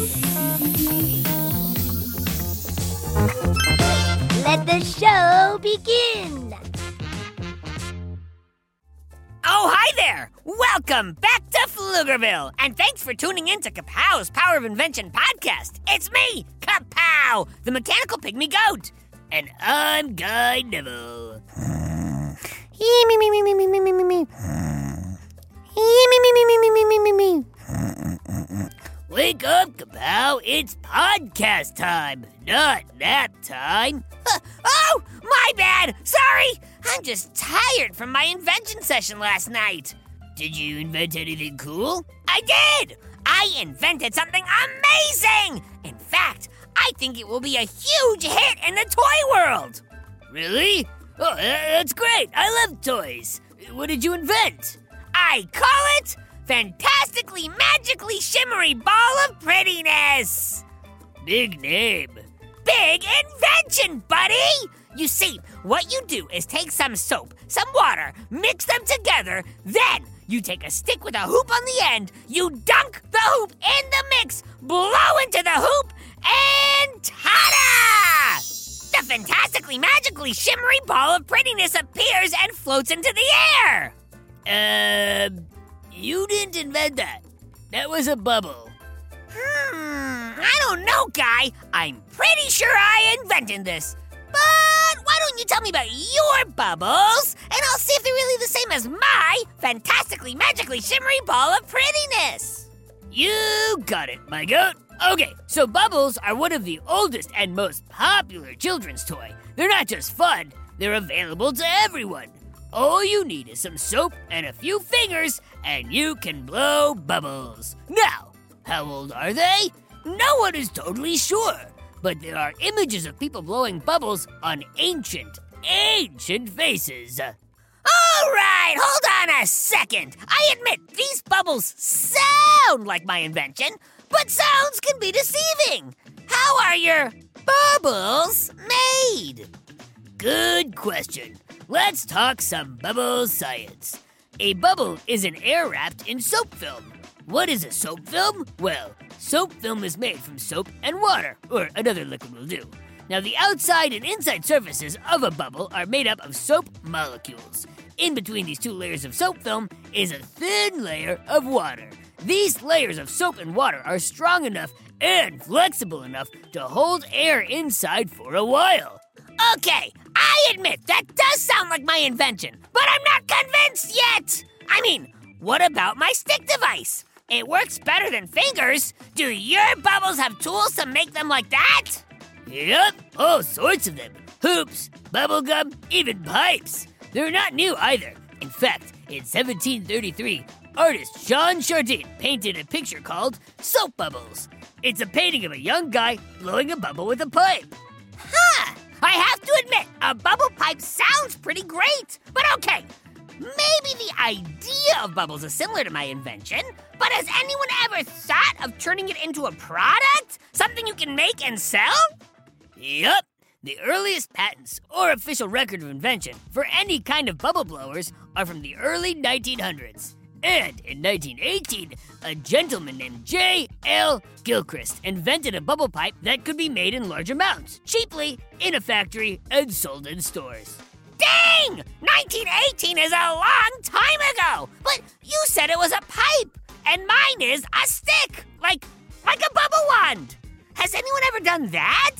Let the show begin. Oh, hi there! Welcome back to Pflugerville, and thanks for tuning in to Kapow's Power of Invention podcast. It's me, Kapow, the mechanical pygmy goat, and I'm Guy Neville. Me, me, me, me, me, me, me, me, me, me. Me, me, me, me, me, me, me, me, me. Wake up, Kapow! It's podcast time, not nap time. Oh, my bad. Sorry, I'm just tired from my invention session last night. Did you invent anything cool? I did. I invented something amazing. In fact, I think it will be a huge hit in the toy world. Really? Oh, that's great. I love toys. What did you invent? I call it Fantastically Magically Shimmery Ball of Prettiness. Big name. Big invention, buddy! You see, what you do is take some soap, some water, mix them together, then you take a stick with a hoop on the end, you dunk the hoop in the mix, blow into the hoop, and ta-da! The fantastically magically shimmery ball of prettiness appears and floats into the air. Uh, you didn't invent that. That was a bubble. Hmm, I don't know, Guy. I'm pretty sure I invented this. But why don't you tell me about your bubbles, and I'll see if they're really the same as my fantastically, magically shimmery ball of prettiness. You got it, my goat. Okay, so bubbles are one of the oldest and most popular children's toy. They're not just fun, they're available to everyone. All you need is some soap and a few fingers, and you can blow bubbles. Now, how old are they? No one is totally sure, but there are images of people blowing bubbles on ancient, ancient faces. All right, hold on a second. I admit these bubbles sound like my invention, but sounds can be deceiving. How are your bubbles made? Good question. Let's talk some bubble science. A bubble is an air wrapped in soap film. What is a soap film? Well, soap film is made from soap and water, or another liquid will do. Now, the outside and inside surfaces of a bubble are made up of soap molecules. In between these two layers of soap film is a thin layer of water. These layers of soap and water are strong enough and flexible enough to hold air inside for a while. Okay, I admit that does sound like my invention, but I'm not convinced yet. I mean, what about my stick device? It works better than fingers. Do your bubbles have tools to make them like that? Yep, all sorts of them. Hoops, bubble gum, even pipes. They're not new either. In fact, in 1733, artist Jean Chardin painted a picture called Soap Bubbles. It's a painting of a young guy blowing a bubble with a pipe. Huh! I have to admit, a bubble pipe sounds pretty great. But okay, maybe the idea of bubbles is similar to my invention, but has anyone ever thought of turning it into a product? Something you can make and sell? Yup. The earliest patents or official record of invention for any kind of bubble blowers are from the early 1900s. And in 1918, a gentleman named J.L. Gilchrist invented a bubble pipe that could be made in large amounts, cheaply, in a factory, and sold in stores. Dang! 1918 is a long time ago! But you said it was a pipe, and mine is a stick, like like a bubble wand. Has anyone ever done that?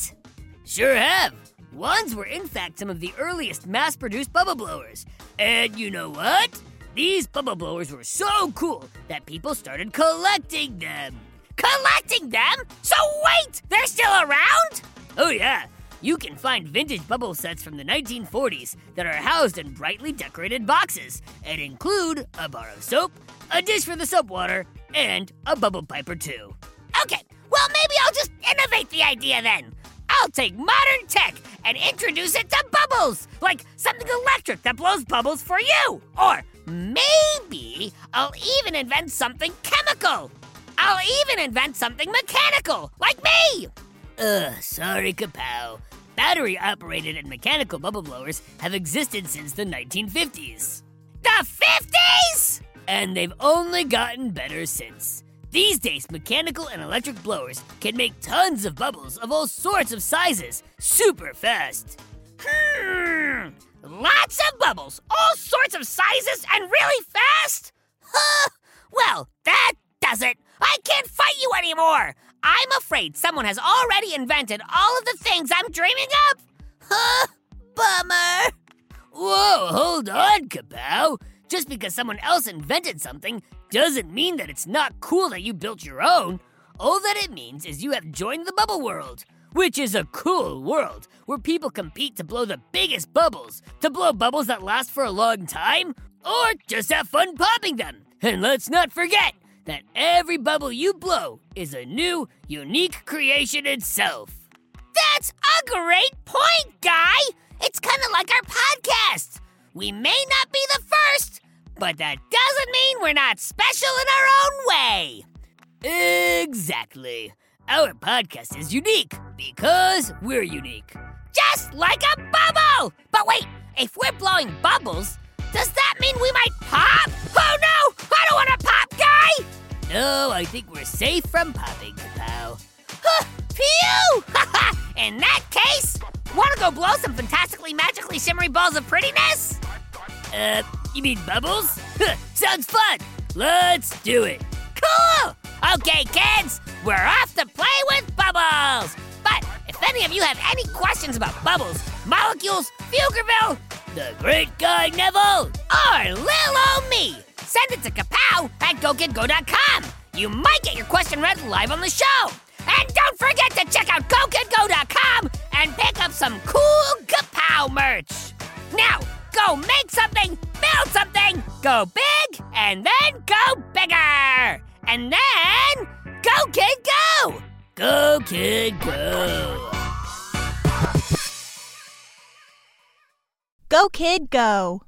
Sure have. Wands were in fact some of the earliest mass-produced bubble blowers. And you know what? These bubble blowers were so cool that people started collecting them. Collecting them? So wait, they're still around? Oh yeah. You can find vintage bubble sets from the 1940s that are housed in brightly decorated boxes and include a bar of soap, a dish for the soap water, and a bubble pipe or two. Okay, well, maybe I'll just innovate the idea then. I'll take modern tech and introduce it to bubbles, like something electric that blows bubbles for you. Or maybe I'll even invent something chemical. I'll even invent something mechanical, like me. Ugh, sorry, Kapow. Battery operated and mechanical bubble blowers have existed since the 1950s. The 50s? And they've only gotten better since. These days, mechanical and electric blowers can make tons of bubbles of all sorts of sizes super fast. Hmm, lots of bubbles, all sorts of sizes, and really fast? Huh, well, that does it. I can't fight you anymore. I'm afraid someone has already invented all of the things I'm dreaming up. Huh, bummer. Whoa, hold on, Kapow. Just because someone else invented something doesn't mean that it's not cool that you built your own. All that it means is you have joined the bubble world, which is a cool world where people compete to blow the biggest bubbles, to blow bubbles that last for a long time, or just have fun popping them. And let's not forget that every bubble you blow is a new, unique creation itself. That's a great point, Guy! It's kind of like our podcast. We may not be the first, but that doesn't mean we're not special in our own way. Exactly. Our podcast is unique because we're unique. Just like a bubble! But wait, if we're blowing bubbles, does that mean we might pop? Oh no! I don't want to pop, guy! No, I think we're safe from popping, pal. Huh, Phew! In that case, wanna go blow some fantastically magically shimmery balls of prettiness? Uh, you mean bubbles? Sounds fun! Let's do it! Cool! Okay, kids, we're off to play with bubbles! But if any of you have any questions about bubbles, molecules, Pflugerville, the great guy Neville, or Lil O me, send it to kapow at gokidgo.com. You might get your question read live on the show. And don't forget to check out gokidgo.com and pick up some cool kapow merch. Now, go make something, build something, go big, and then go bigger. And then go kid go. Go kid go. Go, kid, go!